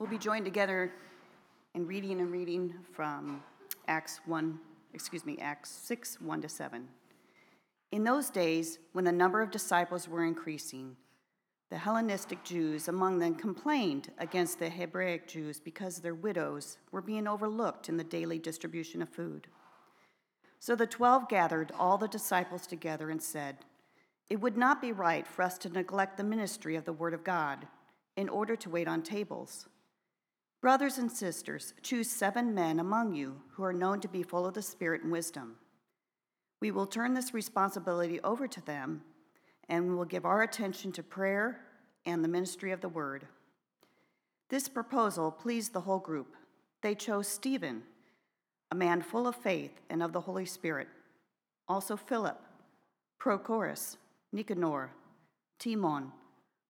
We'll be joined together in reading and reading from Acts 1, excuse me, Acts 6, 1 to 7. In those days, when the number of disciples were increasing, the Hellenistic Jews among them complained against the Hebraic Jews because their widows were being overlooked in the daily distribution of food. So the twelve gathered all the disciples together and said, It would not be right for us to neglect the ministry of the Word of God in order to wait on tables. Brothers and sisters, choose seven men among you who are known to be full of the Spirit and wisdom. We will turn this responsibility over to them, and we will give our attention to prayer and the ministry of the word. This proposal pleased the whole group. They chose Stephen, a man full of faith and of the Holy Spirit, also Philip, Prochorus, Nicanor, Timon,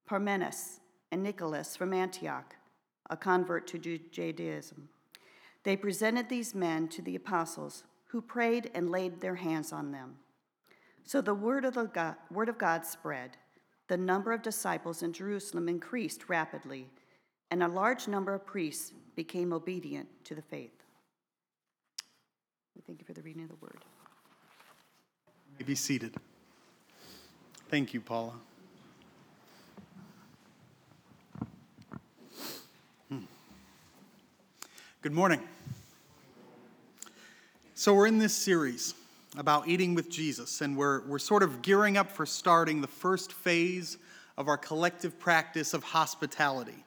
Parmenas, and Nicholas from Antioch a convert to Judaism. They presented these men to the apostles, who prayed and laid their hands on them. So the word of, the God, word of God spread. The number of disciples in Jerusalem increased rapidly, and a large number of priests became obedient to the faith. Thank you for the reading of the word. You may be seated. Thank you, Paula. Good morning. So, we're in this series about eating with Jesus, and we're, we're sort of gearing up for starting the first phase of our collective practice of hospitality.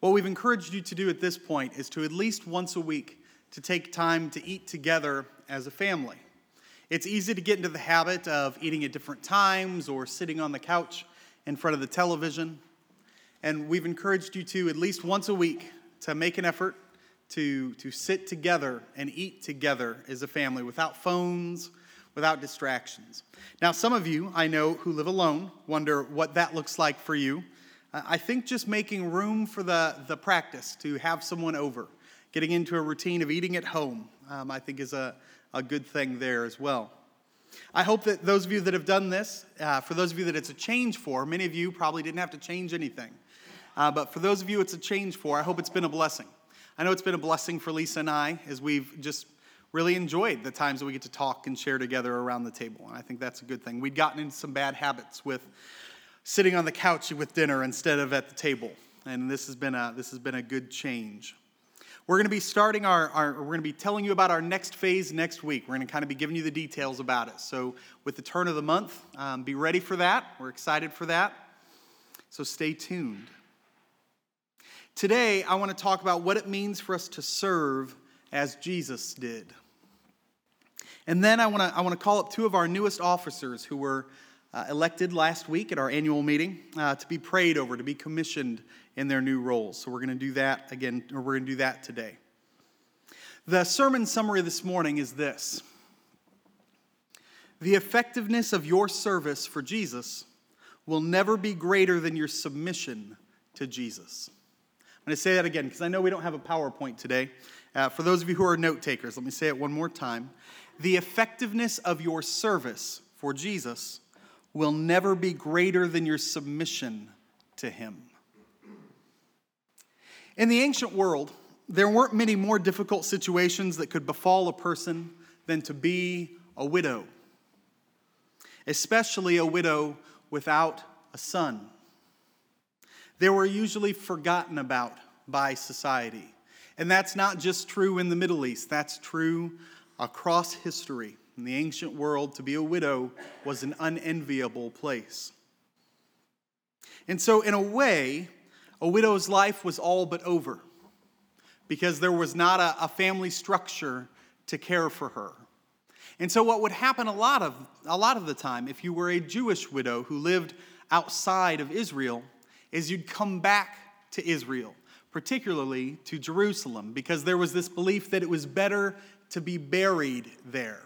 What we've encouraged you to do at this point is to at least once a week to take time to eat together as a family. It's easy to get into the habit of eating at different times or sitting on the couch in front of the television. And we've encouraged you to at least once a week to make an effort to, to sit together and eat together as a family without phones, without distractions. Now, some of you I know who live alone wonder what that looks like for you. I think just making room for the, the practice to have someone over, getting into a routine of eating at home, um, I think is a, a good thing there as well. I hope that those of you that have done this, uh, for those of you that it's a change for, many of you probably didn't have to change anything. Uh, but for those of you it's a change for, I hope it's been a blessing. I know it's been a blessing for Lisa and I as we've just really enjoyed the times that we get to talk and share together around the table. And I think that's a good thing. We'd gotten into some bad habits with sitting on the couch with dinner instead of at the table. And this has been a, this has been a good change. We're going to be starting our, our, we're going to be telling you about our next phase next week. We're going to kind of be giving you the details about it. So, with the turn of the month, um, be ready for that. We're excited for that. So, stay tuned. Today, I want to talk about what it means for us to serve as Jesus did. And then I want to, I want to call up two of our newest officers who were uh, elected last week at our annual meeting uh, to be prayed over, to be commissioned in their new roles. So we're going to do that again, or we're going to do that today. The sermon summary this morning is this The effectiveness of your service for Jesus will never be greater than your submission to Jesus. I'm going to say that again because I know we don't have a PowerPoint today. Uh, for those of you who are note takers, let me say it one more time. The effectiveness of your service for Jesus will never be greater than your submission to Him. In the ancient world, there weren't many more difficult situations that could befall a person than to be a widow, especially a widow without a son. They were usually forgotten about by society. And that's not just true in the Middle East, that's true across history. In the ancient world, to be a widow was an unenviable place. And so, in a way, a widow's life was all but over because there was not a, a family structure to care for her. And so, what would happen a lot of, a lot of the time, if you were a Jewish widow who lived outside of Israel, is you'd come back to Israel, particularly to Jerusalem, because there was this belief that it was better to be buried there.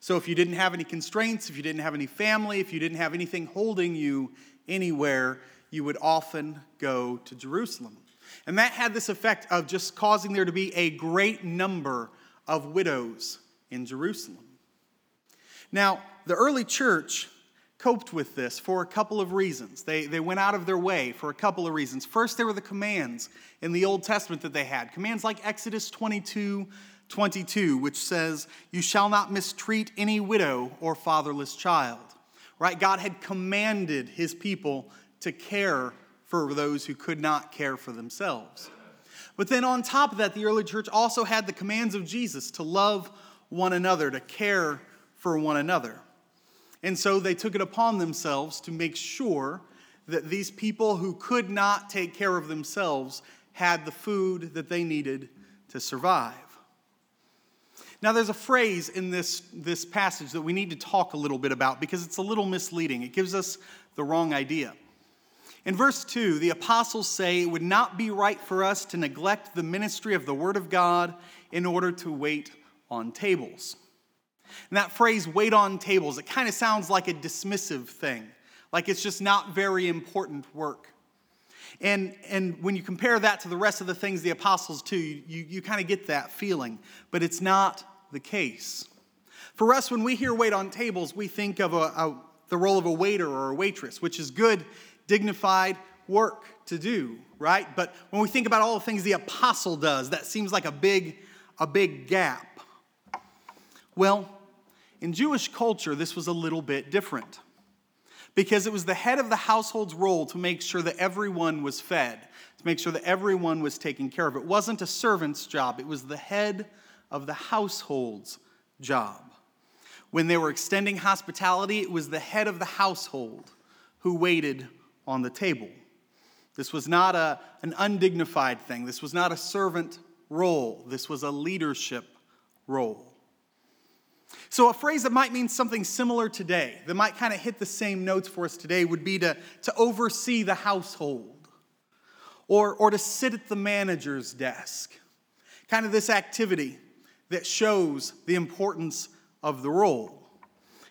So if you didn't have any constraints, if you didn't have any family, if you didn't have anything holding you anywhere, you would often go to Jerusalem. And that had this effect of just causing there to be a great number of widows in Jerusalem. Now, the early church coped with this for a couple of reasons. They, they went out of their way for a couple of reasons. First, there were the commands in the Old Testament that they had. Commands like Exodus 22 22, which says, You shall not mistreat any widow or fatherless child. Right? God had commanded his people to care for those who could not care for themselves. But then on top of that, the early church also had the commands of Jesus to love one another, to care for one another. And so they took it upon themselves to make sure that these people who could not take care of themselves had the food that they needed to survive. Now, there's a phrase in this, this passage that we need to talk a little bit about because it's a little misleading. It gives us the wrong idea. In verse 2, the apostles say it would not be right for us to neglect the ministry of the Word of God in order to wait on tables. And that phrase, wait on tables, it kind of sounds like a dismissive thing, like it's just not very important work. And, and when you compare that to the rest of the things the apostles do, you, you, you kind of get that feeling, but it's not the case. For us, when we hear wait on tables, we think of a, a, the role of a waiter or a waitress, which is good dignified work to do, right? But when we think about all the things the apostle does, that seems like a big, a big gap. Well, in Jewish culture, this was a little bit different because it was the head of the household's role to make sure that everyone was fed, to make sure that everyone was taken care of. It wasn't a servant's job, it was the head of the household's job. When they were extending hospitality, it was the head of the household who waited on the table. This was not a, an undignified thing. This was not a servant role. This was a leadership role. So, a phrase that might mean something similar today, that might kind of hit the same notes for us today, would be to, to oversee the household or, or to sit at the manager's desk. Kind of this activity that shows the importance of the role.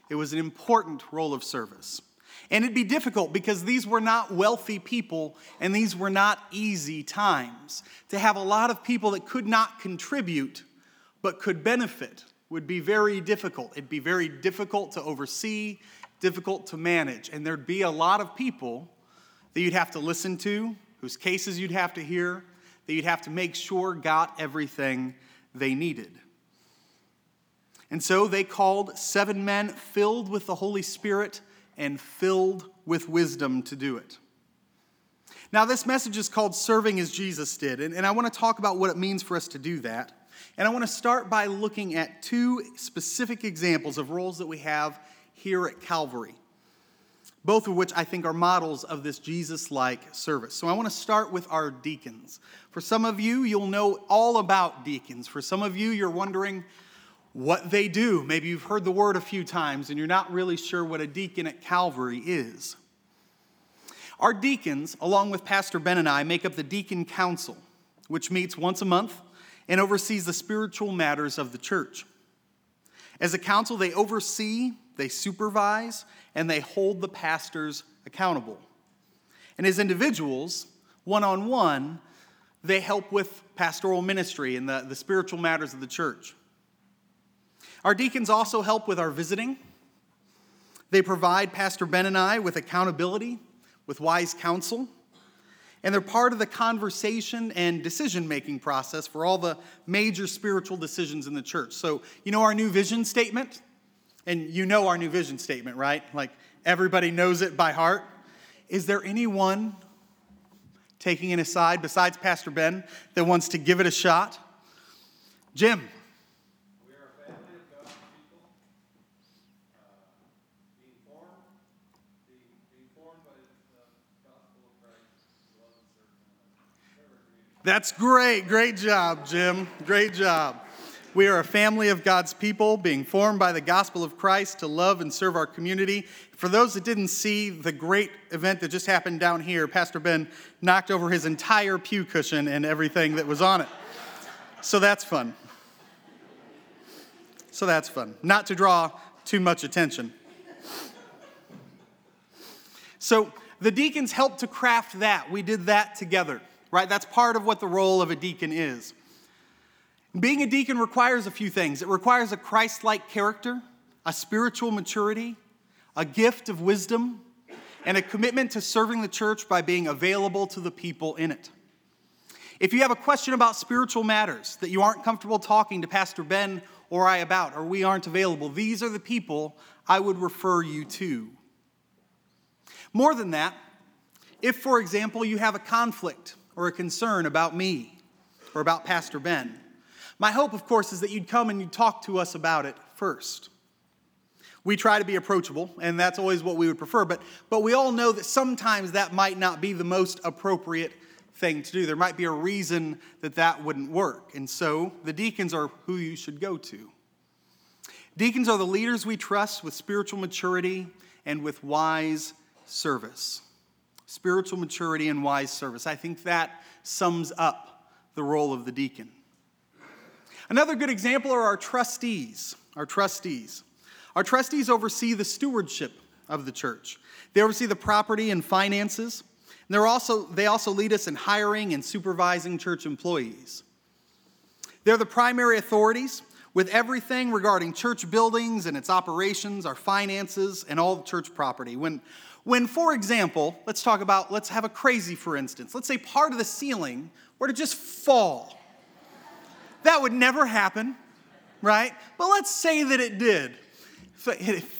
It was an important role of service. And it'd be difficult because these were not wealthy people and these were not easy times. To have a lot of people that could not contribute but could benefit would be very difficult. It'd be very difficult to oversee, difficult to manage. And there'd be a lot of people that you'd have to listen to, whose cases you'd have to hear, that you'd have to make sure got everything they needed. And so they called seven men filled with the Holy Spirit and filled with wisdom to do it. Now, this message is called Serving as Jesus Did, and, and I want to talk about what it means for us to do that. And I want to start by looking at two specific examples of roles that we have here at Calvary, both of which I think are models of this Jesus like service. So I want to start with our deacons. For some of you, you'll know all about deacons. For some of you, you're wondering, what they do. Maybe you've heard the word a few times and you're not really sure what a deacon at Calvary is. Our deacons, along with Pastor Ben and I, make up the Deacon Council, which meets once a month and oversees the spiritual matters of the church. As a council, they oversee, they supervise, and they hold the pastors accountable. And as individuals, one on one, they help with pastoral ministry and the, the spiritual matters of the church. Our deacons also help with our visiting. They provide Pastor Ben and I with accountability, with wise counsel, and they're part of the conversation and decision making process for all the major spiritual decisions in the church. So, you know our new vision statement? And you know our new vision statement, right? Like everybody knows it by heart. Is there anyone taking it aside besides Pastor Ben that wants to give it a shot? Jim, That's great. Great job, Jim. Great job. We are a family of God's people being formed by the gospel of Christ to love and serve our community. For those that didn't see the great event that just happened down here, Pastor Ben knocked over his entire pew cushion and everything that was on it. So that's fun. So that's fun. Not to draw too much attention. So the deacons helped to craft that. We did that together right? That's part of what the role of a deacon is. Being a deacon requires a few things it requires a Christ like character, a spiritual maturity, a gift of wisdom, and a commitment to serving the church by being available to the people in it. If you have a question about spiritual matters that you aren't comfortable talking to Pastor Ben or I about, or we aren't available, these are the people I would refer you to. More than that, if, for example, you have a conflict or a concern about me or about Pastor Ben, my hope, of course, is that you'd come and you'd talk to us about it first. We try to be approachable, and that's always what we would prefer, but, but we all know that sometimes that might not be the most appropriate thing to do. There might be a reason that that wouldn't work. And so the deacons are who you should go to. Deacons are the leaders we trust with spiritual maturity and with wise service. Spiritual maturity and wise service. I think that sums up the role of the deacon. Another good example are our trustees. Our trustees. Our trustees oversee the stewardship of the church. They oversee the property and finances. And they're also, they also lead us in hiring and supervising church employees. They're the primary authorities with everything regarding church buildings and its operations, our finances, and all the church property. When, when, for example, let's talk about, let's have a crazy for instance. Let's say part of the ceiling were to just fall. That would never happen, right? But let's say that it did.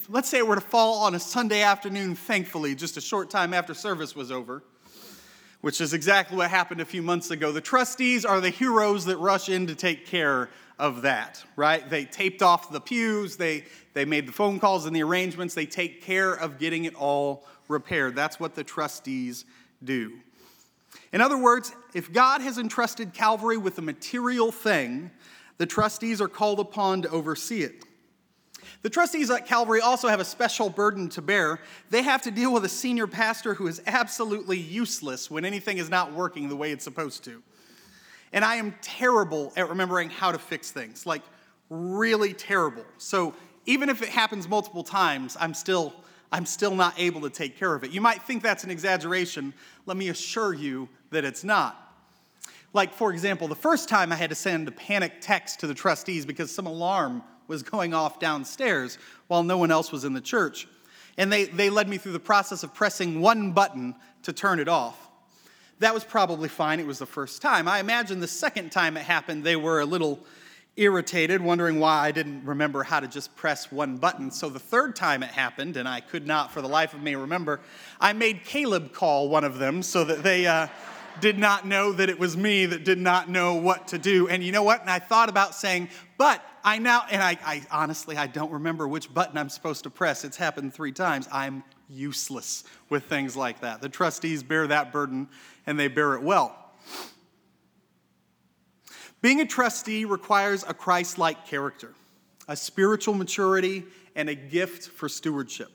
Let's say it were to fall on a Sunday afternoon, thankfully, just a short time after service was over which is exactly what happened a few months ago. The trustees are the heroes that rush in to take care of that, right? They taped off the pews, they, they made the phone calls and the arrangements, they take care of getting it all That's what the trustees do. In other words, if God has entrusted Calvary with a material thing, the trustees are called upon to oversee it. The trustees at Calvary also have a special burden to bear. They have to deal with a senior pastor who is absolutely useless when anything is not working the way it's supposed to. And I am terrible at remembering how to fix things, like really terrible. So even if it happens multiple times, I'm still I'm still not able to take care of it. You might think that's an exaggeration. Let me assure you that it's not. Like, for example, the first time I had to send a panic text to the trustees because some alarm was going off downstairs while no one else was in the church. And they, they led me through the process of pressing one button to turn it off. That was probably fine. It was the first time. I imagine the second time it happened, they were a little irritated, wondering why I didn't remember how to just press one button. So the third time it happened, and I could not for the life of me remember, I made Caleb call one of them so that they. Uh, did not know that it was me that did not know what to do. And you know what? And I thought about saying, but I now, and I, I, honestly, I don't remember which button I'm supposed to press. It's happened three times. I'm useless with things like that. The trustees bear that burden and they bear it well. Being a trustee requires a Christ like character, a spiritual maturity, and a gift for stewardship,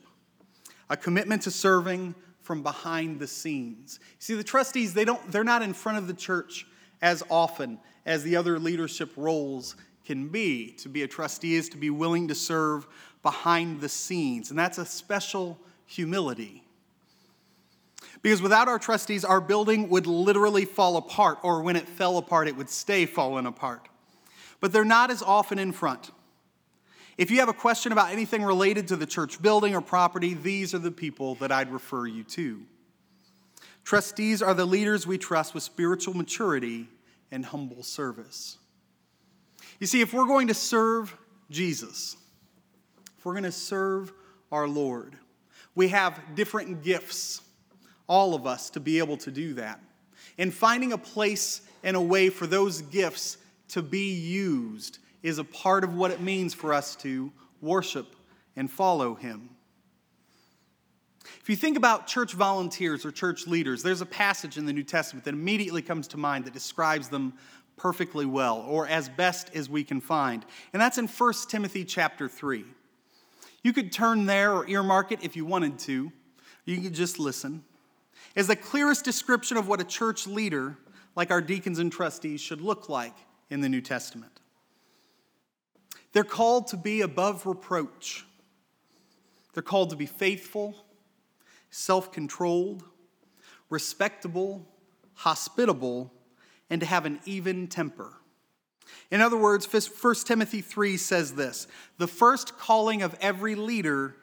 a commitment to serving from behind the scenes. See, the trustees, they don't, they're not in front of the church as often as the other leadership roles can be. To be a trustee is to be willing to serve behind the scenes, and that's a special humility. Because without our trustees, our building would literally fall apart, or when it fell apart, it would stay falling apart. But they're not as often in front. If you have a question about anything related to the church building or property, these are the people that I'd refer you to. Trustees are the leaders we trust with spiritual maturity and humble service. You see, if we're going to serve Jesus, if we're going to serve our Lord, we have different gifts, all of us, to be able to do that. And finding a place and a way for those gifts to be used is a part of what it means for us to worship and follow Him. If you think about church volunteers or church leaders, there's a passage in the New Testament that immediately comes to mind that describes them perfectly well, or as best as we can find. And that's in 1 Timothy chapter 3. You could turn there or earmark it if you wanted to. You could just listen. Is the clearest description of what a church leader, like our deacons and trustees, should look like in the New Testament. They're called to be above reproach. They're called to be faithful, self controlled, respectable, hospitable, and to have an even temper. In other words, 1 Timothy 3 says this The first calling of every leader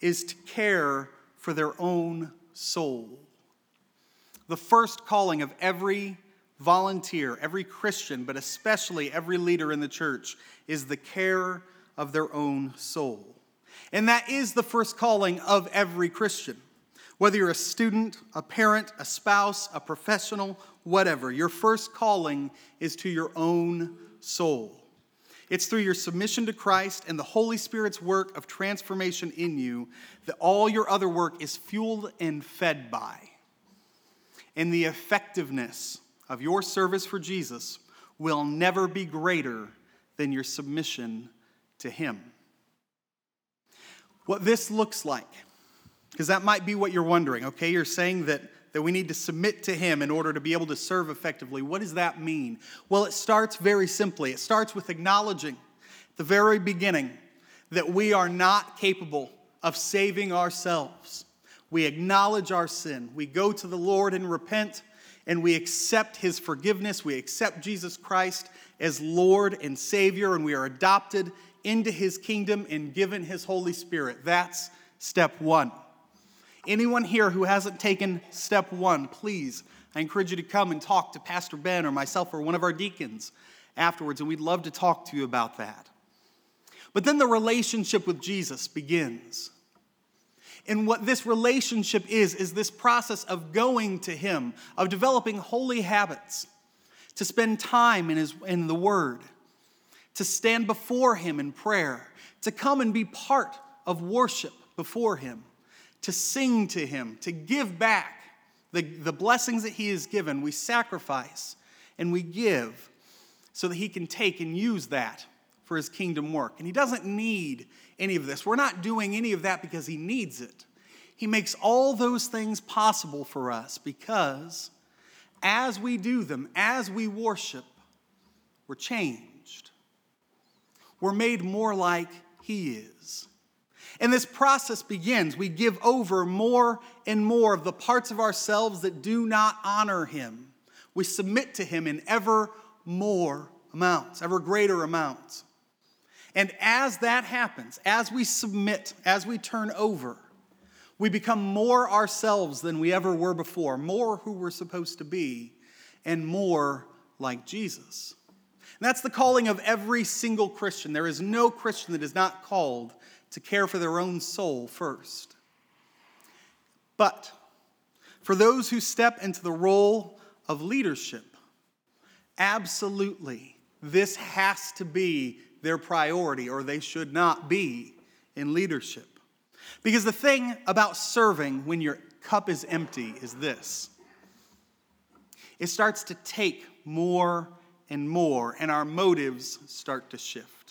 is to care for their own soul. The first calling of every volunteer, every Christian, but especially every leader in the church, is the care of their own soul. And that is the first calling of every Christian. Whether you're a student, a parent, a spouse, a professional, whatever, your first calling is to your own soul. It's through your submission to Christ and the Holy Spirit's work of transformation in you that all your other work is fueled and fed by. And the effectiveness of your service for Jesus will never be greater than your submission to Him. What this looks like, because that might be what you're wondering, okay? You're saying that, that we need to submit to Him in order to be able to serve effectively. What does that mean? Well, it starts very simply. It starts with acknowledging at the very beginning that we are not capable of saving ourselves. We acknowledge our sin. We go to the Lord and repent, and we accept His forgiveness. We accept Jesus Christ as Lord and Savior, and we are adopted into His kingdom and given His Holy Spirit. That's step one. Anyone here who hasn't taken step one, please, I encourage you to come and talk to Pastor Ben or myself or one of our deacons afterwards, and we'd love to talk to you about that. But then the relationship with Jesus begins. And what this relationship is, is this process of going to Him, of developing holy habits, to spend time in, his, in the Word, to stand before Him in prayer, to come and be part of worship before Him, to sing to Him, to give back the, the blessings that He has given. We sacrifice and we give so that He can take and use that for His kingdom work. And He doesn't need any of this. We're not doing any of that because He needs it. He makes all those things possible for us because as we do them, as we worship, we're changed. We're made more like He is. And this process begins. We give over more and more of the parts of ourselves that do not honor Him. We submit to Him in ever more amounts, ever greater amounts. And as that happens, as we submit, as we turn over, we become more ourselves than we ever were before, more who we're supposed to be, and more like Jesus. And that's the calling of every single Christian. There is no Christian that is not called to care for their own soul first. But for those who step into the role of leadership, absolutely, this has to be their priority, or they should not be in leadership. Because the thing about serving when your cup is empty is this it starts to take more and more, and our motives start to shift.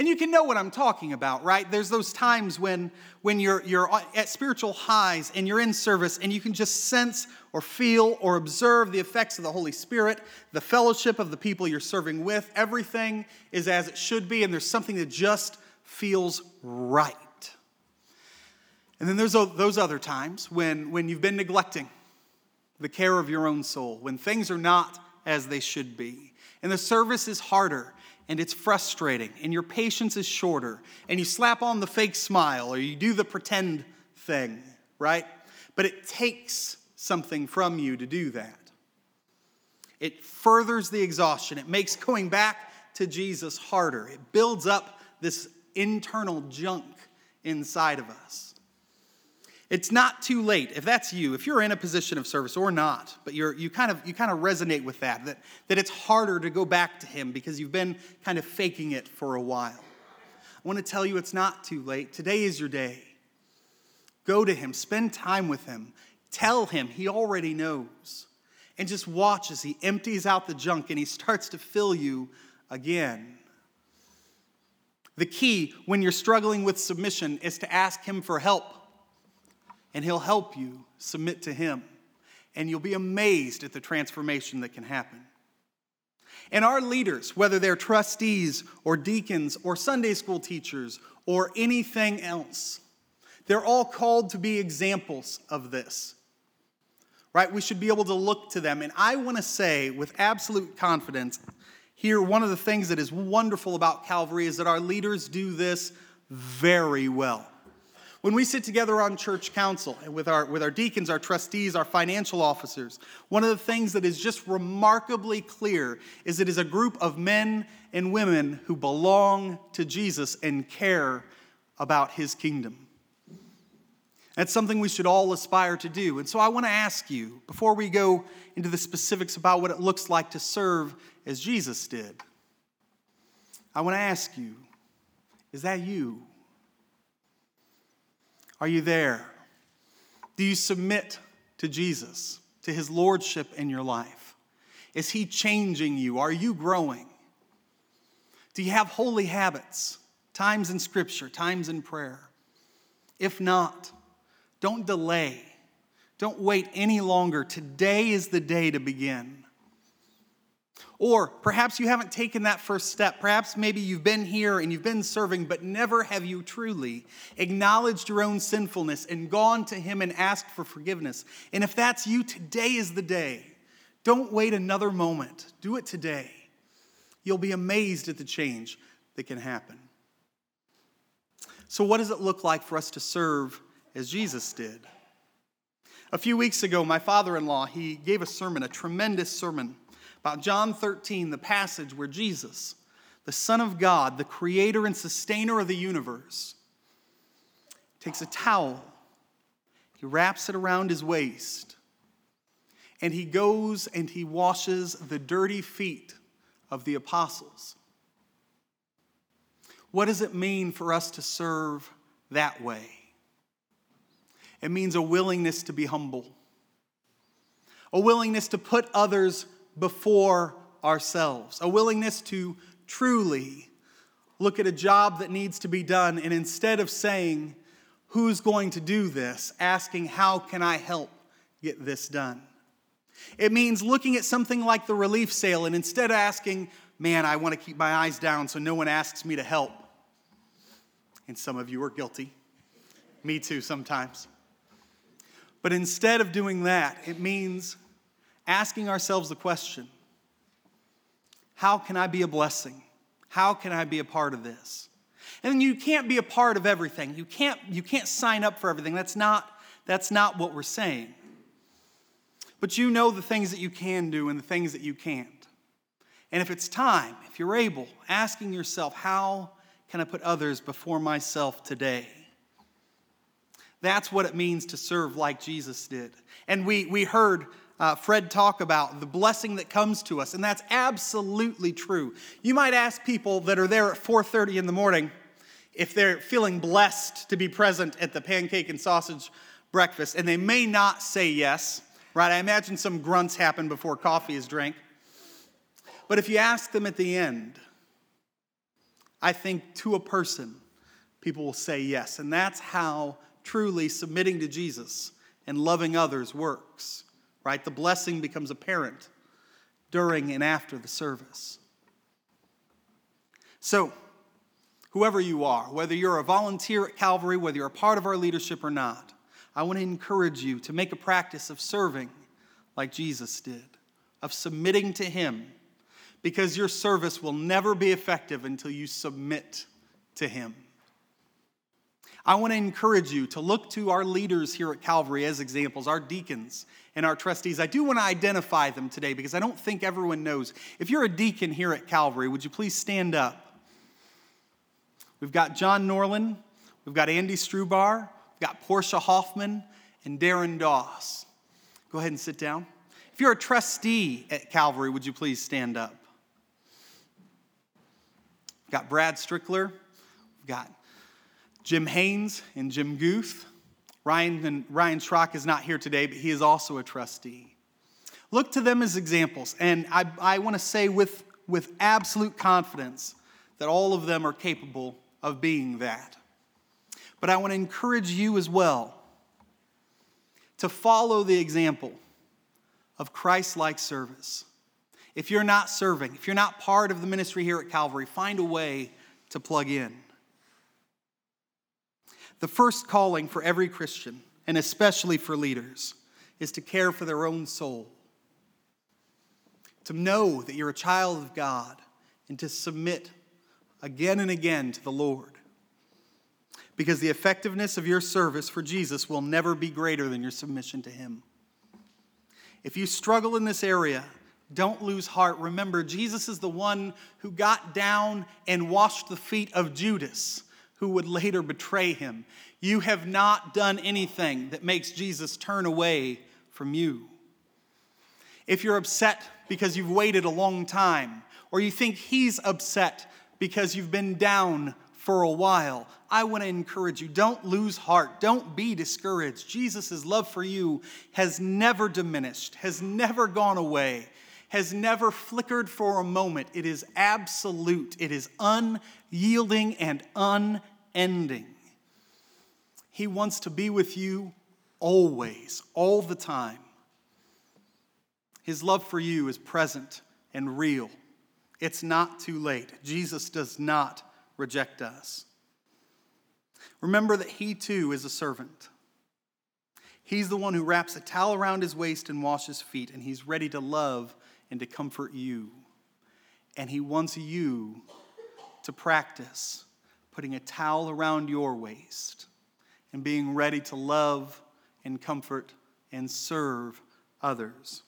And you can know what I'm talking about, right? There's those times when, when you're, you're at spiritual highs and you're in service and you can just sense or feel or observe the effects of the Holy Spirit, the fellowship of the people you're serving with. Everything is as it should be, and there's something that just feels right. And then there's those other times when, when you've been neglecting the care of your own soul, when things are not as they should be, and the service is harder and it's frustrating, and your patience is shorter, and you slap on the fake smile or you do the pretend thing, right? But it takes something from you to do that. It furthers the exhaustion, it makes going back to Jesus harder, it builds up this internal junk inside of us. It's not too late. If that's you, if you're in a position of service or not, but you're, you, kind of, you kind of resonate with that, that, that it's harder to go back to Him because you've been kind of faking it for a while. I want to tell you it's not too late. Today is your day. Go to Him, spend time with Him, tell Him He already knows, and just watch as He empties out the junk and He starts to fill you again. The key when you're struggling with submission is to ask Him for help and He'll help you submit to Him. And you'll be amazed at the transformation that can happen. And our leaders, whether they're trustees or deacons or Sunday school teachers or anything else, they're all called to be examples of this. Right? We should be able to look to them. And I want to say with absolute confidence here, one of the things that is wonderful about Calvary is that our leaders do this very well. When we sit together on church council and with our, with our deacons, our trustees, our financial officers, one of the things that is just remarkably clear is it is a group of men and women who belong to Jesus and care about his kingdom. That's something we should all aspire to do. And so I want to ask you, before we go into the specifics about what it looks like to serve as Jesus did, I want to ask you, is that you? Are you there? Do you submit to Jesus, to his lordship in your life? Is he changing you? Are you growing? Do you have holy habits, times in scripture, times in prayer? If not, don't delay. Don't wait any longer. Today is the day to begin. Or perhaps you haven't taken that first step. Perhaps maybe you've been here and you've been serving, but never have you truly acknowledged your own sinfulness and gone to Him and asked for forgiveness. And if that's you, today is the day. Don't wait another moment. Do it today. You'll be amazed at the change that can happen. So, what does it look like for us to serve as Jesus did? A few weeks ago, my father in law, he gave a sermon, a tremendous sermon about John 13, the passage where Jesus, the Son of God, the creator and sustainer of the universe, takes a towel, he wraps it around his waist, and he goes and he washes the dirty feet of the apostles. What does it mean for us to serve that way? It means a willingness to be humble, a willingness to put others before ourselves, a willingness to truly look at a job that needs to be done and instead of saying, Who's going to do this? asking, How can I help get this done? It means looking at something like the relief sale and instead of asking, Man, I want to keep my eyes down so no one asks me to help. And some of you are guilty. Me too, sometimes. But instead of doing that, it means asking ourselves the question how can I be a blessing? How can I be a part of this? And you can't be a part of everything. You can't, you can't sign up for everything. That's not, that's not what we're saying. But you know the things that you can do and the things that you can't. And if it's time, if you're able, asking yourself, how can I put others before myself today? That's what it means to serve like Jesus did. And we, we heard uh, Fred talk about the blessing that comes to us, and that's absolutely true. You might ask people that are there at 4:30 in the morning if they're feeling blessed to be present at the pancake and sausage breakfast, and they may not say yes, right? I imagine some grunts happen before coffee is drank. But if you ask them at the end, I think to a person, people will say yes. And that's how truly submitting to Jesus and loving others works right? The blessing becomes apparent during and after the service. So, whoever you are, whether you're a volunteer at Calvary, whether you're a part of our leadership or not, I want to encourage you to make a practice of serving like Jesus did, of submitting to Him, because your service will never be effective until you submit to Him. I want to encourage you to look to our leaders here at Calvary as examples, our deacons and our trustees. I do want to identify them today because I don't think everyone knows. If you're a deacon here at Calvary, would you please stand up? We've got John Norland, we've got Andy Strubar, we've got Portia Hoffman, and Darren Doss. Go ahead and sit down. If you're a trustee at Calvary, would you please stand up? We've got Brad Strickler, we've got Jim Haynes and Jim Guth. Ryan, Ryan Schrock is not here today, but he is also a trustee. Look to them as examples, and I, I want to say with, with absolute confidence that all of them are capable of being that. But I want to encourage you as well to follow the example of Christ like service. If you're not serving, if you're not part of the ministry here at Calvary, find a way to plug in. The first calling for every Christian, and especially for leaders, is to care for their own soul. To know that you're a child of God and to submit again and again to the Lord. because the effectiveness of your service for Jesus will never be greater than your submission to Him. If you struggle in this area, don't lose heart. Remember, Jesus is the one who got down and washed the feet of Judas, who would later betray him. You have not done anything that makes Jesus turn away from you. If you're upset because you've waited a long time, or you think he's upset because you've been down for a while, I want to encourage you don't lose heart. Don't be discouraged. Jesus' love for you has never diminished, has never gone away, has never flickered for a moment. It is absolute, it is unyielding and unending. He wants to be with you always, all the time. His love for you is present and real. It's not too late. Jesus does not reject us. Remember that he too is a servant. He's the one who wraps a towel around his waist and washes feet, and he's ready to love and to comfort you. And he wants you to practice putting a towel around your waist and being ready to love and comfort and serve others.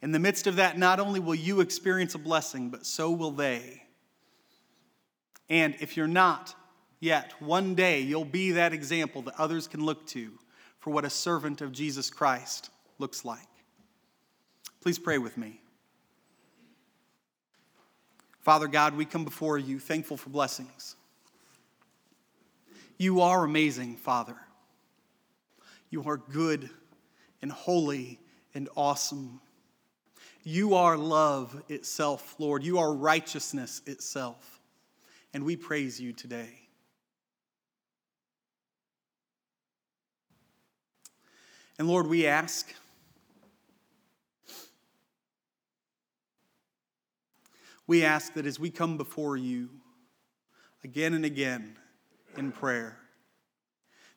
In the midst of that, not only will you experience a blessing, but so will they. And if you're not yet, one day you'll be that example that others can look to for what a servant of Jesus Christ looks like. Please pray with me. Father God, we come before you thankful for blessings. You are amazing, Father. You are good and holy and awesome. You are love itself, Lord. You are righteousness itself. And we praise you today. And Lord, we ask we ask that as we come before you again and again, in prayer.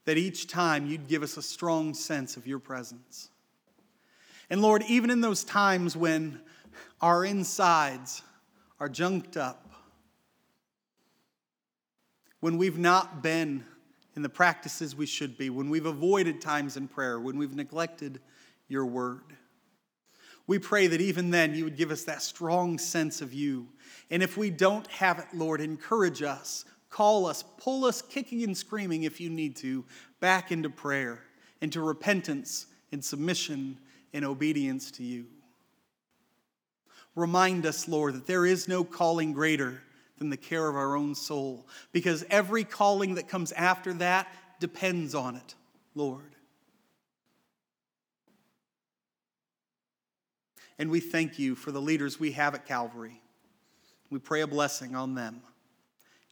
That each time you'd give us a strong sense of your presence. And Lord, even in those times when our insides are junked up, when we've not been in the practices we should be, when we've avoided times in prayer, when we've neglected your word. We pray that even then you would give us that strong sense of you. And if we don't have it, Lord, encourage us call us, pull us kicking and screaming if you need to, back into prayer, into repentance and submission and obedience to you. Remind us, Lord, that there is no calling greater than the care of our own soul, because every calling that comes after that depends on it, Lord. And we thank you for the leaders we have at Calvary. We pray a blessing on them.